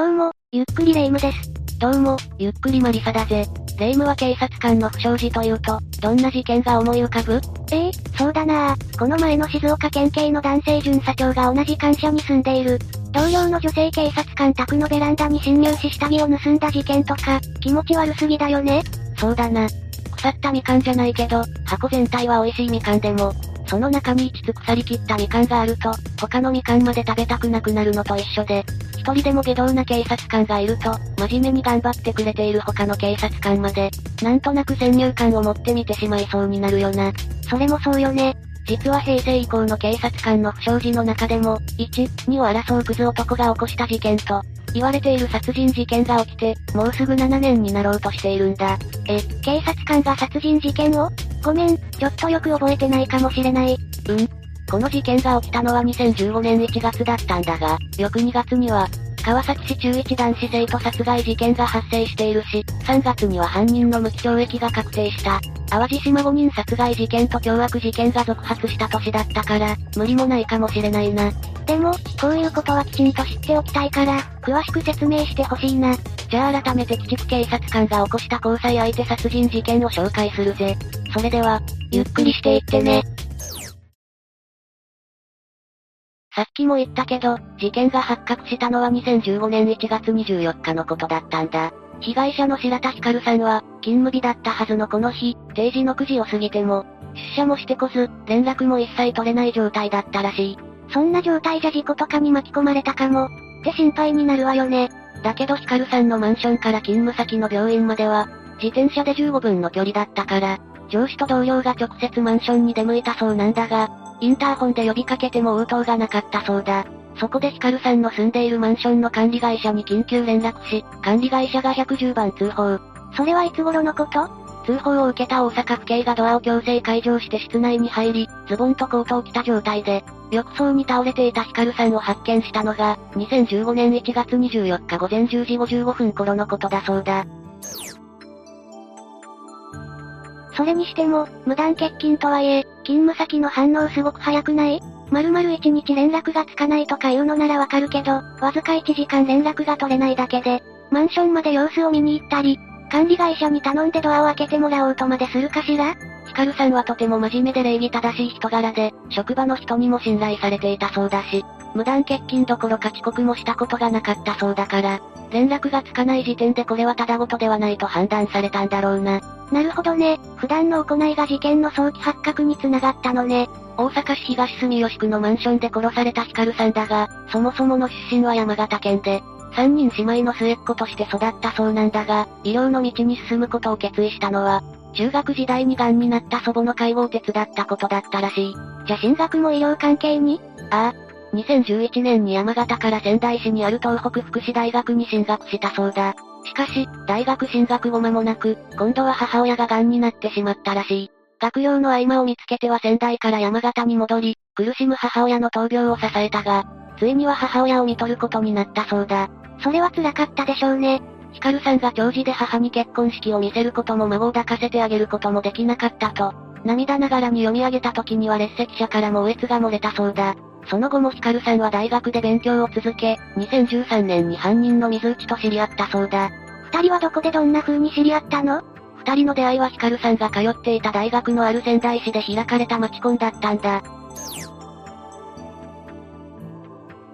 どうも、ゆっくりレ夢ムです。どうも、ゆっくりマリサだぜ。レ夢ムは警察官の不祥事というと、どんな事件が思い浮かぶ？ええそうだなあ。この前の静岡県警の男性巡査長が同じ官舎に住んでいる。同僚の女性警察官宅のベランダに侵入し下着を盗んだ事件とか、気持ち悪すぎだよね。そうだな。腐ったみかんじゃないけど、箱全体は美味しいみかんでも、その中に一つ腐りきったみかんがあると、他のみかんまで食べたくなくなるのと一緒で、一人でも下道な警察官がいると、真面目に頑張ってくれている他の警察官まで、なんとなく先入観を持って見てしまいそうになるよな。それもそうよね。実は平成以降の警察官の不祥事の中でも、1、2を争うクズ男が起こした事件と、言われている殺人事件が起きて、もうすぐ7年になろうとしているんだ。え、警察官が殺人事件を？ごめん、ちょっとよく覚えてないかもしれない。うん。この事件が起きたのは2015年1月だったんだが、翌2月には、川崎市中一男子生徒殺害事件が発生しているし、3月には犯人の無期懲役が確定した。淡路島5人殺害事件と凶悪事件が続発した年だったから、無理もないかもしれないな。でも、こういうことはきちんと知っておきたいから、詳しく説明してほしいな。じゃあ改めて鬼畜警察官が起こした交際相手殺人事件を紹介するぜ。それでは、ゆっくりしていってね。さっきも言ったけど、事件が発覚したのは2015年1月24日のことだったんだ。被害者の白田光さんは、勤務日だったはずのこの日、定時の9時を過ぎても、出社もしてこず、連絡も一切取れない状態だったらしい。そんな状態じゃ事故とかに巻き込まれたかも。って心配になるわよね。だけどヒカルさんのマンションから勤務先の病院までは、自転車で15分の距離だったから、上司と同僚が直接マンションに出向いたそうなんだが、インターホンで呼びかけても応答がなかったそうだ。そこでヒカルさんの住んでいるマンションの管理会社に緊急連絡し、管理会社が110番通報。それはいつ頃のこと？通報を受けた大阪府警がドアを強制解錠して室内に入り、ズボンとコートを着た状態で、浴槽に倒れていたヒカルさんを発見したのが、2015年1月24日午前10時55分頃のことだそうだ。それにしても、無断欠勤とはいえ、勤務先の反応すごく早くない？まるまる1日連絡がつかないとか言うのならわかるけど、わずか1時間連絡が取れないだけで、マンションまで様子を見に行ったり、管理会社に頼んでドアを開けてもらおうとまでするかしら？ヒカルさんはとても真面目で礼儀正しい人柄で、職場の人にも信頼されていたそうだし、無断欠勤どころか遅刻もしたことがなかったそうだから、連絡がつかない時点でこれはただごとではないと判断されたんだろうな。なるほどね。普段の行いが事件の早期発覚につながったのね。大阪市東住吉区のマンションで殺されたヒカルさんだが、そもそもの出身は山形県で、三人姉妹の末っ子として育ったそうなんだが、医療の道に進むことを決意したのは、中学時代に癌になった祖母の介護を手伝ったことだったらしい。じゃ進学も医療関係に？ああ。2011年に山形から仙台市にある東北福祉大学に進学したそうだ。しかし、大学進学後間もなく、今度は母親が癌になってしまったらしい。学業の合間を見つけては仙台から山形に戻り、苦しむ母親の闘病を支えたが、ついには母親を見取ることになったそうだ。それは辛かったでしょうね。ヒカルさんが長寿で母に結婚式を見せることも孫を抱かせてあげることもできなかったと、涙ながらに読み上げた時には列席者からもおえつが漏れたそうだ。その後もヒカルさんは大学で勉強を続け、2013年に犯人の水内と知り合ったそうだ。二人はどこでどんな風に知り合ったの？二人の出会いはヒカルさんが通っていた大学のある仙台市で開かれたマチコンだったんだ。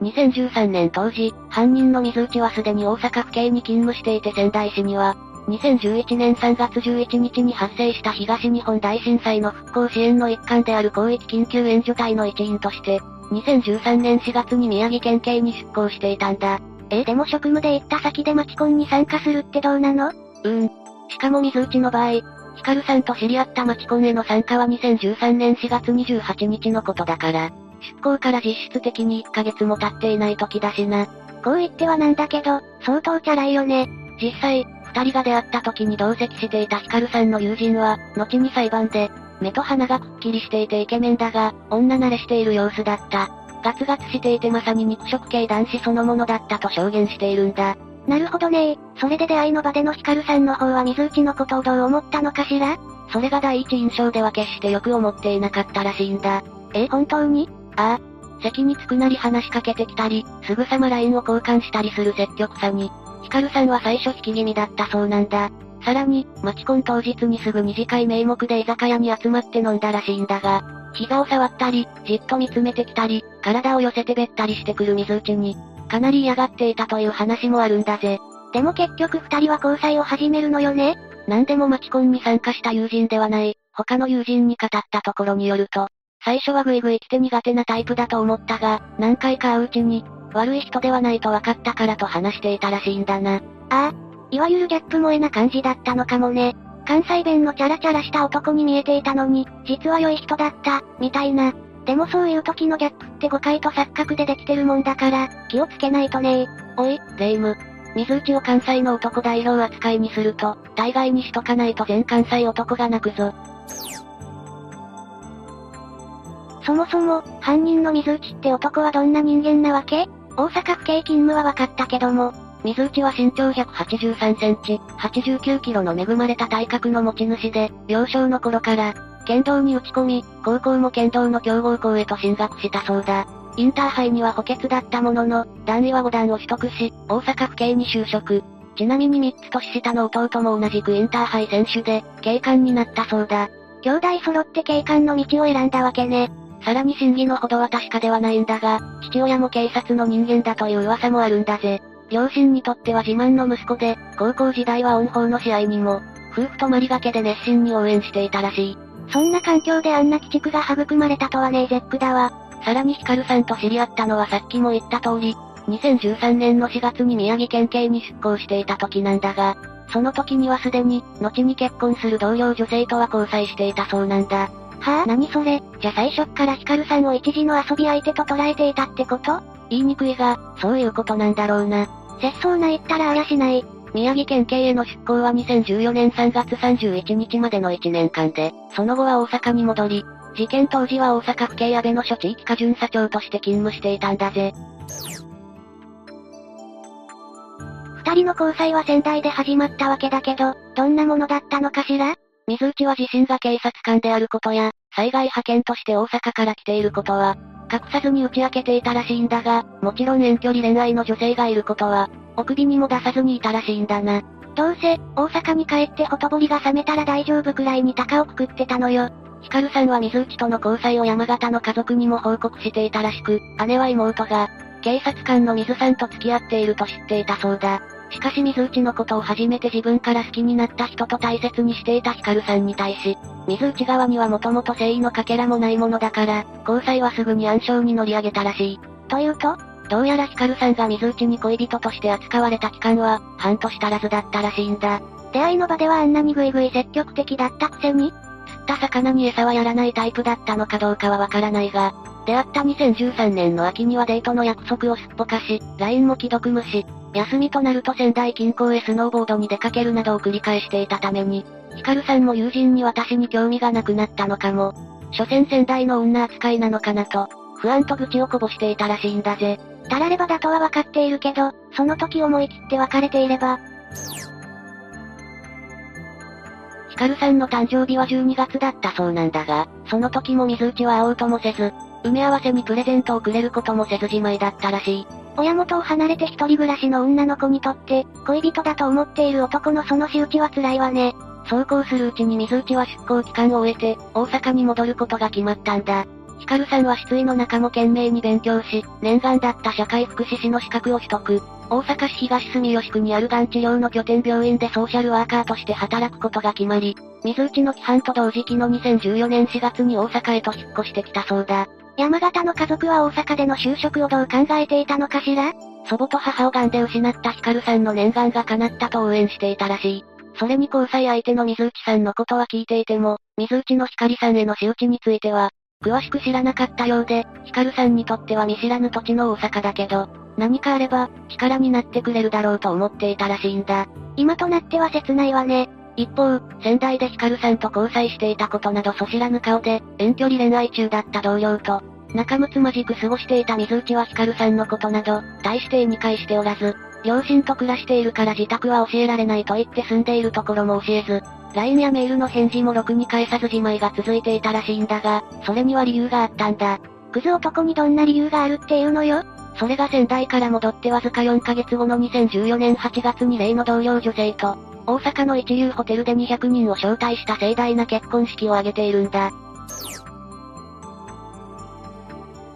2013年当時、犯人の水内はすでに大阪府警に勤務していて仙台市には、2011年3月11日に発生した東日本大震災の復興支援の一環である広域緊急援助隊の一員として、2013年4月に宮城県警に出向していたんだ。えでも職務で行った先でマチコンに参加するってどうなの？うーん。しかも水内の場合、ヒカルさんと知り合ったマチコンへの参加は2013年4月28日のことだから、出向から実質的に1ヶ月も経っていない時だしな。こう言ってはなんだけど、相当チャラいよね。実際、二人が出会った時に同席していたヒカルさんの友人は、後に裁判で、目と鼻がくっきりしていてイケメンだが、女慣れしている様子だった。ガツガツしていてまさに肉食系男子そのものだったと証言しているんだ。なるほどねそれで出会いの場でのヒカルさんの方は水内のことをどう思ったのかしら？それが第一印象では決してよく思っていなかったらしいんだ。え、本当に？ああ。席に着くなり話しかけてきたり、すぐさま LINE を交換したりする積極さに、ヒカルさんは最初引き気味だったそうなんだ。さらに、マチコン当日にすぐ二次会名目で居酒屋に集まって飲んだらしいんだが、膝を触ったり、じっと見つめてきたり、体を寄せてべったりしてくる水内に、かなり嫌がっていたという話もあるんだぜ。でも結局二人は交際を始めるのよねなんでもマチコンに参加した友人ではない、他の友人に語ったところによると、最初はグイグイ来て苦手なタイプだと思ったが、何回か会ううちに、悪い人ではないと分かったからと話していたらしいんだな。ああ、いわゆるギャップ萌えな感じだったのかもね。関西弁のチャラチャラした男に見えていたのに、実は良い人だった、みたいな。でもそういう時のギャップって誤解と錯覚でできてるもんだから、気をつけないとねおい、レイム。水内を関西の男代表扱いにすると、大概にしとかないと全関西男が泣くぞ。そもそも、犯人の水内って男はどんな人間なわけ？大阪府警勤務は分かったけども、水内は身長183センチ、89キロの恵まれた体格の持ち主で、幼少の頃から、剣道に打ち込み、高校も剣道の強豪校へと進学したそうだ。インターハイには補欠だったものの、段位は5段を取得し、大阪府警に就職。ちなみに3つ年下の弟も同じくインターハイ選手で、警官になったそうだ。兄弟揃って警官の道を選んだわけね。さらに真偽のほどは確かではないんだが、父親も警察の人間だという噂もあるんだぜ。両親にとっては自慢の息子で、高校時代は音法の試合にも、夫婦泊まりがけで熱心に応援していたらしい。そんな環境であんな鬼畜が育まれたとはね絶句だわ。さらにヒカルさんと知り合ったのはさっきも言った通り、2013年の4月に宮城県警に出向していた時なんだが、その時にはすでに、後に結婚する同僚女性とは交際していたそうなんだ。はぁ、何それ？じゃ最初っからヒカルさんを一時の遊び相手と捉えていたってこと？言いにくいが、そういうことなんだろうな。節操な言ったらあやしない。宮城県警への出向は2014年3月31日までの1年間で、その後は大阪に戻り、事件当時は大阪府警安倍の署地域課巡査長として勤務していたんだぜ。二人の交際は仙台で始まったわけだけど、どんなものだったのかしら？水内は自身が警察官であることや、災害派遣として大阪から来ていることは、隠さずに打ち明けていたらしいんだが、もちろん遠距離恋愛の女性がいることは、お首にも出さずにいたらしいんだな。どうせ、大阪に帰ってほとぼりが冷めたら大丈夫くらいに高をくくってたのよ。ヒカルさんは水内との交際を山形の家族にも報告していたらしく、姉は妹が、警察官の水さんと付き合っていると知っていたそうだ。しかし水内のことを初めて自分から好きになった人と大切にしていたヒカルさんに対し、水内側にはもともと誠意のかけらもないものだから、交際はすぐに暗礁に乗り上げたらしい。というとどうやらヒカルさんが水内に恋人として扱われた期間は、半年足らずだったらしいんだ。出会いの場ではあんなにグイグイ積極的だったくせに釣った魚に餌はやらないタイプだったのかどうかはわからないが、出会った2013年の秋にはデートの約束をすっぽかし、LINE も既読無視、休みとなると仙台近郊へスノーボードに出かけるなどを繰り返していたために、ヒカルさんも友人に私に興味がなくなったのかも。所詮仙台の女扱いなのかなと、不安と愚痴をこぼしていたらしいんだぜ。たらればだとは分かっているけど、その時思い切って別れていれば。ヒカルさんの誕生日は12月だったそうなんだが、その時も水内は会おうともせず、埋め合わせにプレゼントをくれることもせずじまいだったらしい。親元を離れて一人暮らしの女の子にとって、恋人だと思っている男のその仕打ちは辛いわね。そうこうするうちに水内は出向期間を終えて、大阪に戻ることが決まったんだ。ヒカルさんは失意の中も懸命に勉強し、念願だった社会福祉士の資格を取得。大阪市東住吉区にあるがん治療の拠点病院でソーシャルワーカーとして働くことが決まり、水内の規範と同時期の2014年4月に大阪へと引っ越してきたそうだ。山形の家族は大阪での就職をどう考えていたのかしら？祖母と母を癌で失ったヒカルさんの念願が叶ったと応援していたらしい。それに交際相手の水内さんのことは聞いていても、水内のヒカリさんへの仕打ちについては、詳しく知らなかったようで、ヒカルさんにとっては見知らぬ土地の大阪だけど、何かあれば、力になってくれるだろうと思っていたらしいんだ。今となっては切ないわね。一方、仙台でヒカルさんと交際していたことなどそ知らぬ顔で、遠距離恋愛中だった同僚と、仲睦まじく過ごしていた水内はヒカルさんのことなど、大して理解しておらず、両親と暮らしているから自宅は教えられないと言って住んでいるところも教えず、LINE やメールの返事もろくに返さずじまいが続いていたらしいんだが、それには理由があったんだ。クズ男にどんな理由があるっていうのよそれが仙台から戻ってわずか4ヶ月後の2014年8月に例の同僚女性と、大阪の一流ホテルで200人を招待した盛大な結婚式を挙げているんだ。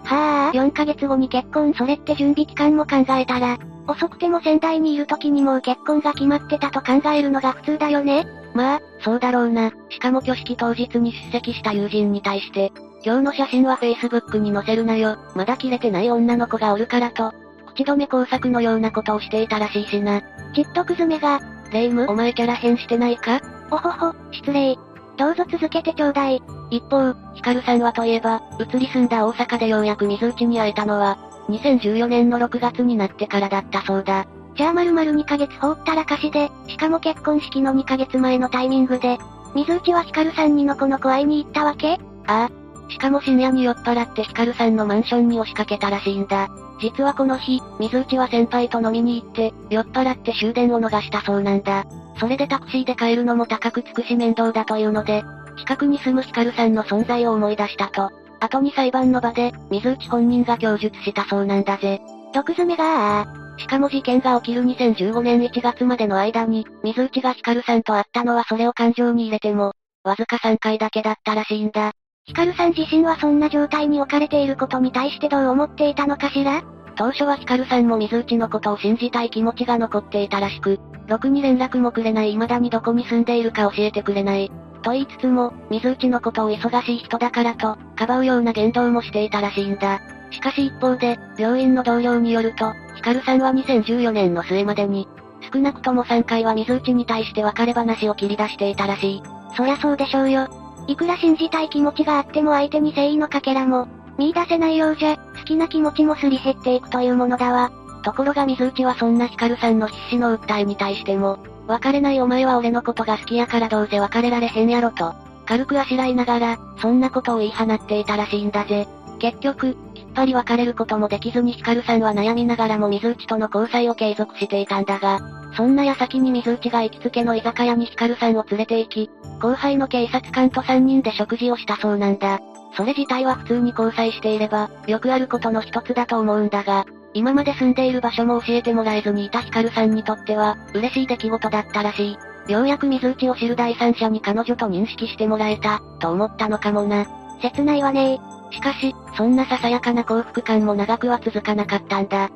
はあ、4ヶ月後に結婚それって準備期間も考えたら、遅くても仙台にいる時にもう結婚が決まってたと考えるのが普通だよね？まあ、そうだろうな。しかも挙式当日に出席した友人に対して、今日の写真は Facebook に載せるなよ。まだ切れてない女の子がおるからと、口止め工作のようなことをしていたらしいしな。ちっとくずめが、レイムお前キャラ変してないか？おほほ、失礼。どうぞ続けてちょうだい。一方、ヒカルさんはといえば、移り住んだ大阪でようやく水内に会えたのは、2014年の6月になってからだったそうだ。じゃあ丸々2ヶ月放ったらかしで、しかも結婚式の2ヶ月前のタイミングで、水内はヒカルさんにのこのこ会いに行ったわけ？ああ。しかも深夜に酔っ払ってヒカルさんのマンションに押しかけたらしいんだ。実はこの日、水内は先輩と飲みに行って、酔っ払って終電を逃したそうなんだ。それでタクシーで帰るのも高くつくし面倒だというので、近くに住むヒカルさんの存在を思い出したと。後に裁判の場で、水内本人が供述したそうなんだぜ。毒詰めがしかも事件が起きる2015年1月までの間に、水内がヒカルさんと会ったのはそれを感情に入れても、わずか3回だけだったらしいんだ。ヒカルさん自身はそんな状態に置かれていることに対してどう思っていたのかしら？当初はヒカルさんも水内のことを信じたい気持ちが残っていたらしく、ろくに連絡もくれない未だにどこに住んでいるか教えてくれない。と言いつつも、水内のことを忙しい人だからと、かばうような言動もしていたらしいんだ。しかし一方で、病院の同僚によると、ヒカルさんは2014年の末までに、少なくとも3回は水内に対して別れ話を切り出していたらしい。そりゃそうでしょうよ。いくら信じたい気持ちがあっても相手に誠意のかけらも、見出せないようじゃ、好きな気持ちもすり減っていくというものだわ。ところが水内はそんなヒカルさんの必死の訴えに対しても、別れないお前は俺のことが好きやからどうせ別れられへんやろと、軽くあしらいながら、そんなことを言い放っていたらしいんだぜ。結局、きっぱり別れることもできずにヒカルさんは悩みながらも水内との交際を継続していたんだが、そんな矢先に水内が行きつけの居酒屋にヒカルさんを連れて行き、後輩の警察官と3人で食事をしたそうなんだ。それ自体は普通に交際していれば、よくあることの一つだと思うんだが、今まで住んでいる場所も教えてもらえずにいたヒカルさんにとっては、嬉しい出来事だったらしい。ようやく水内を知る第三者に彼女と認識してもらえた、と思ったのかもな。切ないわねしかし、そんなささやかな幸福感も長くは続かなかったんだ。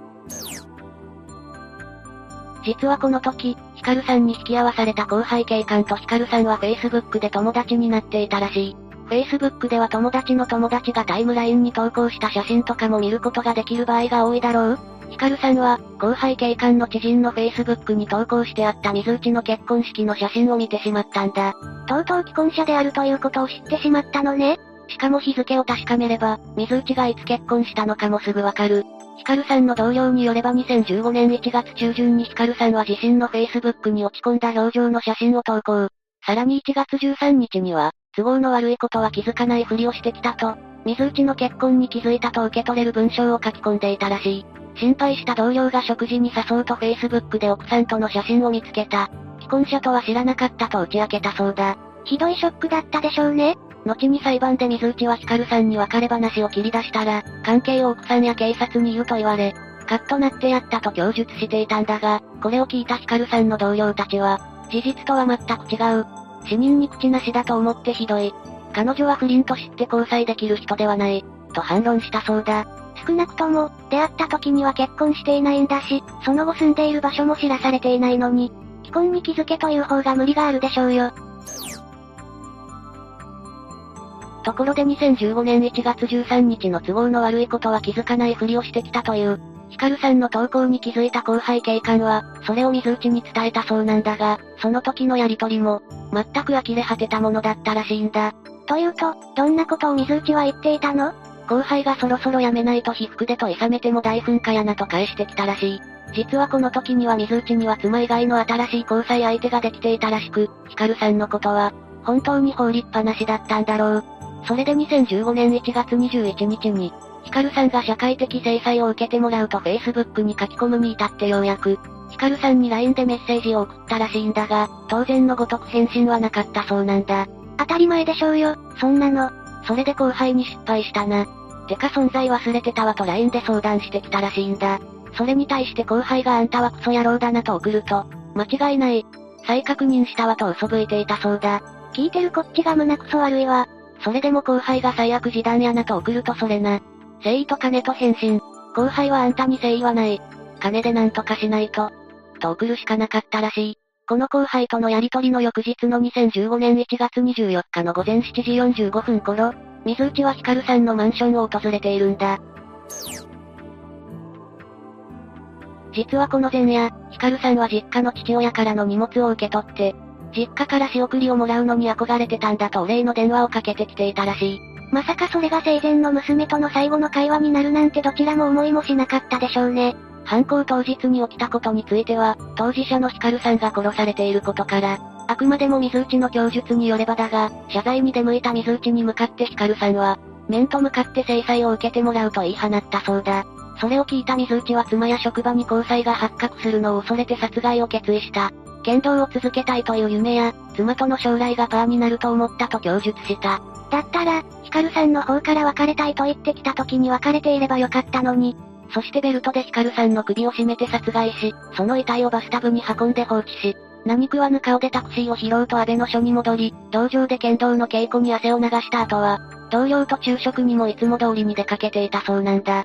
実はこの時、ヒカルさんに引き合わされた後輩警官とヒカルさんは Facebook で友達になっていたらしい。Facebook では友達の友達がタイムラインに投稿した写真とかも見ることができる場合が多いだろうヒカルさんは、後輩警官の知人の Facebook に投稿してあった水内の結婚式の写真を見てしまったんだ。とうとう既婚者であるということを知ってしまったのね。しかも日付を確かめれば、水内がいつ結婚したのかもすぐわかる。ヒカルさんの同僚によれば2015年1月中旬にヒカルさんは自身の Facebook に落ち込んだ表情の写真を投稿。さらに1月13日には、都合の悪いことは気づかないふりをしてきたと、水内の結婚に気づいたと受け取れる文章を書き込んでいたらしい。心配した同僚が食事に誘うと Facebook で奥さんとの写真を見つけた。既婚者とは知らなかったと打ち明けたそうだ。ひどいショックだったでしょうね。後に裁判で水内はヒカルさんに別れ話を切り出したら、関係を奥さんや警察に言うと言われ、カッとなってやったと供述していたんだが、これを聞いたヒカルさんの同僚たちは、事実とは全く違う。死人に口なしだと思ってひどい。彼女は不倫と知って交際できる人ではない。と反論したそうだ。少なくとも、出会った時には結婚していないんだし、その後住んでいる場所も知らされていないのに、既婚に気づけという方が無理があるでしょうよ。ところで2015年1月13日の都合の悪いことは気づかないふりをしてきたという、ヒカルさんの投稿に気づいた後輩警官は、それを水内に伝えたそうなんだが、その時のやりとりも、全く呆れ果てたものだったらしいんだ。というと、どんなことを水内は言っていたの？後輩がそろそろ辞めないと被服でと諌めても大噴火やなと返してきたらしい。実はこの時には水内には妻以外の新しい交際相手ができていたらしく、ヒカルさんのことは、本当に放りっぱなしだったんだろう。それで2015年1月21日に、ヒカルさんが社会的制裁を受けてもらうと Facebook に書き込むに至ってようやく、ヒカルさんに LINE でメッセージを送ったらしいんだが、当然のごとく返信はなかったそうなんだ。当たり前でしょうよ、そんなの。それで後輩に失敗したな。てか存在忘れてたわと LINE で相談してきたらしいんだ。それに対して後輩があんたはクソ野郎だなと送ると、間違いない。再確認したわと嘘吹いていたそうだ。聞いてるこっちが胸クソ悪いわ。それでも後輩が最悪示談やなと送るとそれな。誠意と金と返信。後輩はあんたに誠意はない。金でなんとかしないと。と送るしかなかったらしい。この後輩とのやりとりの翌日の2015年1月24日の午前7時45分頃、水内はヒカルさんのマンションを訪れているんだ。実はこの前夜、ヒカルさんは実家の父親からの荷物を受け取って、実家から仕送りをもらうのに憧れてたんだとお礼の電話をかけてきていたらしい。まさかそれが生前の娘との最後の会話になるなんてどちらも思いもしなかったでしょうね。犯行当日に起きたことについては、当事者のヒカルさんが殺されていることから、あくまでも水内の供述によればだが、謝罪に出向いた水内に向かってヒカルさんは、面と向かって制裁を受けてもらうと言い放ったそうだ。それを聞いた水内は妻や職場に交際が発覚するのを恐れて殺害を決意した。剣道を続けたいという夢や、妻との将来がパーになると思ったと供述した。だったら、ヒカルさんの方から別れたいと言ってきた時に別れていればよかったのに。そしてベルトでヒカルさんの首を絞めて殺害し、その遺体をバスタブに運んで放置し、何食わぬ顔でタクシーを拾うと安倍の署に戻り、道場で剣道の稽古に汗を流した後は、同僚と昼食にもいつも通りに出かけていたそうなんだ。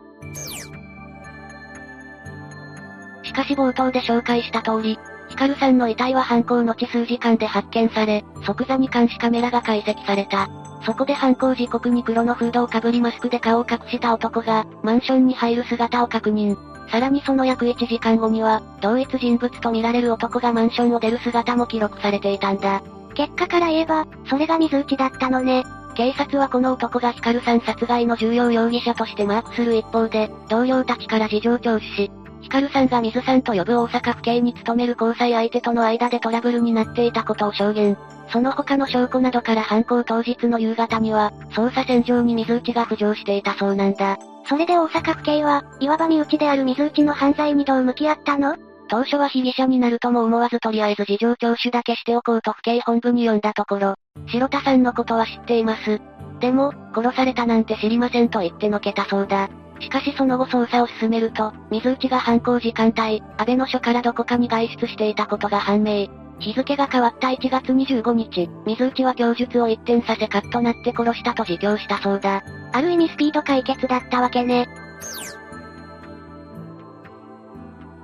しかし冒頭で紹介した通り、カルさんの遺体は犯行のち数時間で発見され、即座に監視カメラが解析された。そこで犯行時刻に黒のフードをかぶりマスクで顔を隠した男が、マンションに入る姿を確認。さらにその約1時間後には、同一人物とみられる男がマンションを出る姿も記録されていたんだ。結果から言えば、それが水内だったのね。警察はこの男がヒカルさん殺害の重要容疑者としてマークする一方で、同僚たちから事情聴取し、ヒカルさんが水さんと呼ぶ大阪府警に勤める交際相手との間でトラブルになっていたことを証言。その他の証拠などから犯行当日の夕方には、捜査線上に水内が浮上していたそうなんだ。それで大阪府警は、いわば身内である水内の犯罪にどう向き合ったの？当初は被疑者になるとも思わずとりあえず事情聴取だけしておこうと府警本部に呼んだところ、白田さんのことは知っています。でも、殺されたなんて知りませんと言ってのけたそうだ。しかしその後捜査を進めると、水内が犯行時間帯、安倍の署からどこかに外出していたことが判明。日付が変わった1月25日、水内は供述を一転させカッとなって殺したと自供したそうだ。ある意味スピード解決だったわけね。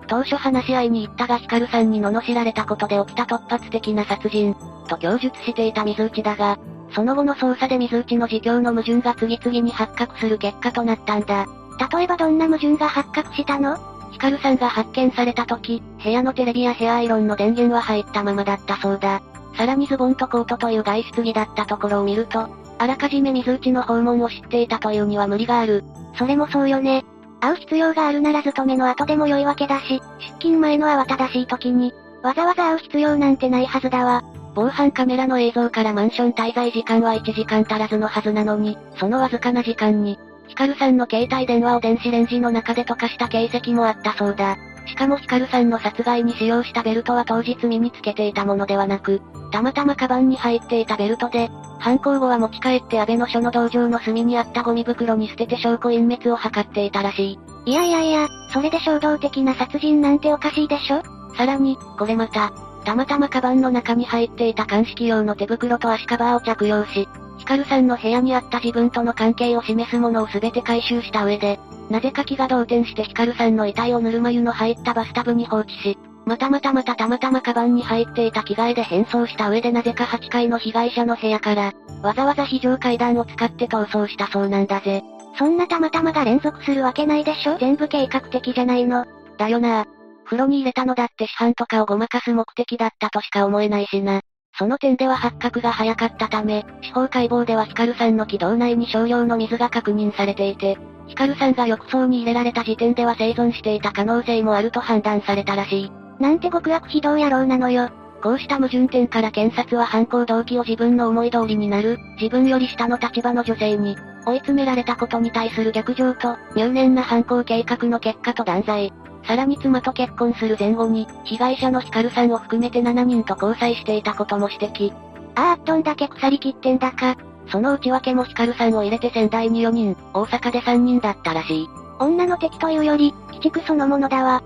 当初話し合いに行ったがヒカルさんに罵られたことで起きた突発的な殺人、と供述していた水内だが、その後の捜査で水内の自供の矛盾が次々に発覚する結果となったんだ。例えばどんな矛盾が発覚したの？ヒカルさんが発見された時、部屋のテレビやヘアアイロンの電源は入ったままだったそうだ。さらにズボンとコートという外出着だったところを見ると、あらかじめ水内の訪問を知っていたというには無理がある。それもそうよね。会う必要があるなら勤めの後でも良いわけだし、出勤前の慌ただしい時に、わざわざ会う必要なんてないはずだわ。防犯カメラの映像からマンション滞在時間は1時間足らずのはずなのに、そのわずかな時間に、ヒカルさんの携帯電話を電子レンジの中で溶かした形跡もあったそうだ。しかもヒカルさんの殺害に使用したベルトは当日身につけていたものではなく、たまたまカバンに入っていたベルトで、犯行後は持ち帰って安倍の署の道場の隅にあったゴミ袋に捨てて証拠隠滅を図っていたらしい。いやいやいや、それで衝動的な殺人なんておかしいでしょ？さらに、これまた、たまたまカバンの中に入っていた鑑識用の手袋と足カバーを着用し、ヒカルさんの部屋にあった自分との関係を示すものを全て回収した上で、なぜか気が動転してヒカルさんの遺体をぬるま湯の入ったバスタブに放置し、またまたまたたまたまカバンに入っていた着替えで変装した上でなぜか8階の被害者の部屋から、わざわざ非常階段を使って逃走したそうなんだぜ。そんなたまたまが連続するわけないでしょ全部計画的じゃないの。だよな風呂に入れたのだって市販とかをごまかす目的だったとしか思えないしな。その点では発覚が早かったため、司法解剖ではヒカルさんの気道内に少量の水が確認されていて、ヒカルさんが浴槽に入れられた時点では生存していた可能性もあると判断されたらしい。なんて極悪非道野郎なのよ。こうした矛盾点から検察は犯行動機を自分の思い通りになる、自分より下の立場の女性に、追い詰められたことに対する逆上と、入念な犯行計画の結果と断罪。さらに妻と結婚する前後に、被害者のヒカルさんを含めて7人と交際していたことも指摘。ああ、どんだけ腐りきってんだか。その内訳もヒカルさんを入れて仙台に4人、大阪で3人だったらしい。女の敵というより、鬼畜そのものだわ。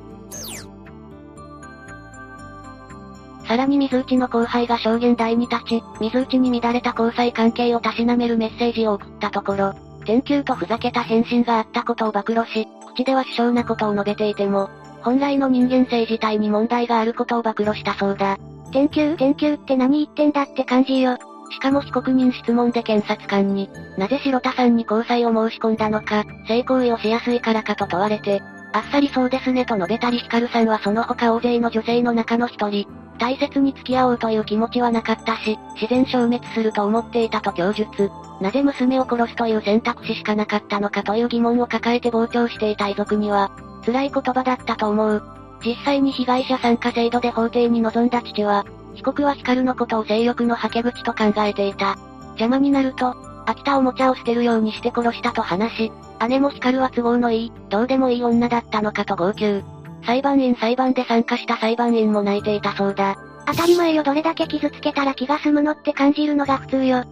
さらに水内の後輩が証言台に立ち、水内に乱れた交際関係をたしなめるメッセージを送ったところ、天球とふざけた返信があったことを暴露し、口では殊勝なことを述べていても、本来の人間性自体に問題があることを暴露したそうだ。天球天球って何言ってんだって感じよ。しかも被告人質問で検察官に、なぜ白田さんに交際を申し込んだのか、性行為をしやすいからかと問われて、あっさりそうですねと述べたりヒカルさんはその他大勢の女性の中の一人、大切に付き合おうという気持ちはなかったし、自然消滅すると思っていたと供述。なぜ娘を殺すという選択肢しかなかったのかという疑問を抱えて傍聴していた遺族には、辛い言葉だったと思う。実際に被害者参加制度で法廷に臨んだ父は、被告はヒカルのことを性欲のはけ口と考えていた。邪魔になると、飽きたおもちゃを捨てるようにして殺したと話し、姉もヒカルは都合のいい、どうでもいい女だったのかと号泣。裁判員裁判で参加した裁判員も泣いていたそうだ。当たり前よどれだけ傷つけたら気が済むのって感じるのが普通よ。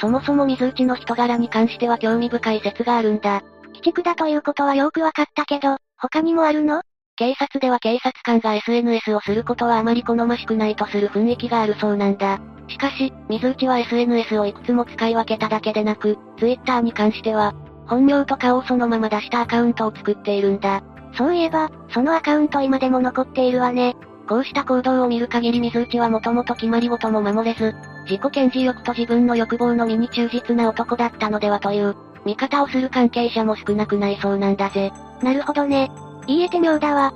そもそも水内の人柄に関しては興味深い説があるんだ。鬼畜だということはよくわかったけど、他にもあるの？警察では警察官が SNS をすることはあまり好ましくないとする雰囲気があるそうなんだ。しかし、水内は SNS をいくつも使い分けただけでなく、Twitter に関しては、本名と顔をそのまま出したアカウントを作っているんだ。そういえば、そのアカウント今でも残っているわね。こうした行動を見る限り水内はもともと決まり事も守れず、自己顕示欲と自分の欲望のみに忠実な男だったのではという、見方をする関係者も少なくないそうなんだぜ。なるほどね。言えて妙だわ。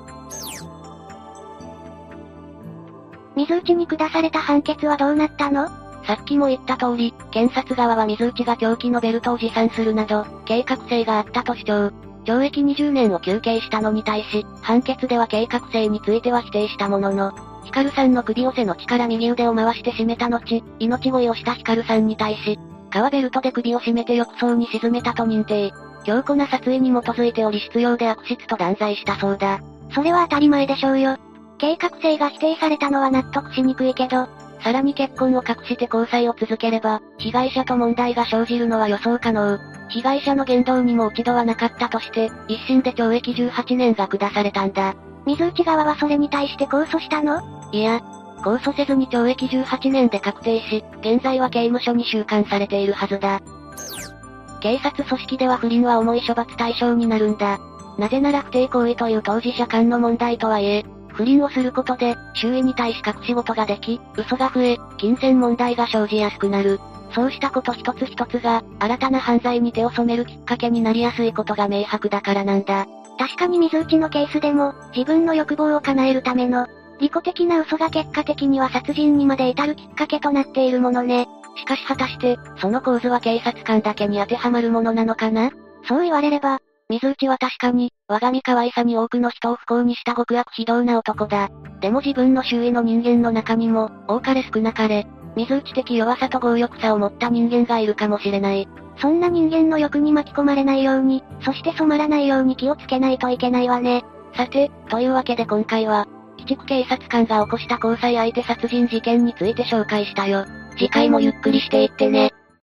水内に下された判決はどうなったの？さっきも言った通り、検察側は水内が凶器のベルトを持参するなど、計画性があったと主張。懲役20年を求刑したのに対し、判決では計画性については否定したものの、ヒカルさんの首寄せの力右腕を回して締めた後、命乞いをしたヒカルさんに対し、革ベルトで首を絞めて浴槽に沈めたと認定。強固な殺意に基づいており必要で悪質と断罪したそうだ。それは当たり前でしょうよ。計画性が否定されたのは納得しにくいけど、さらに結婚を隠して交際を続ければ、被害者と問題が生じるのは予想可能。被害者の言動にも落ち度はなかったとして、一審で懲役18年が下されたんだ。水内側はそれに対して控訴したの？いや、控訴せずに懲役18年で確定し、現在は刑務所に収監されているはずだ。警察組織では不倫は重い処罰対象になるんだ。なぜなら不貞行為という当事者間の問題とはいえ、不倫をすることで、周囲に対し隠し事ができ、嘘が増え、金銭問題が生じやすくなる。そうしたこと一つ一つが、新たな犯罪に手を染めるきっかけになりやすいことが明白だからなんだ。確かに水内のケースでも、自分の欲望を叶えるための、利己的な嘘が結果的には殺人にまで至るきっかけとなっているものね。しかし果たして、その構図は警察官だけに当てはまるものなのかな？そう言われれば、水内は確かに、我が身可愛さに多くの人を不幸にした極悪非道な男だ。でも自分の周囲の人間の中にも、多かれ少なかれ、水内的弱さと強欲さを持った人間がいるかもしれない。そんな人間の欲に巻き込まれないように、そして染まらないように気をつけないといけないわね。さて、というわけで今回は、鬼畜警察官が起こした交際相手殺人事件について紹介したよ。次回もゆっくりしていってね。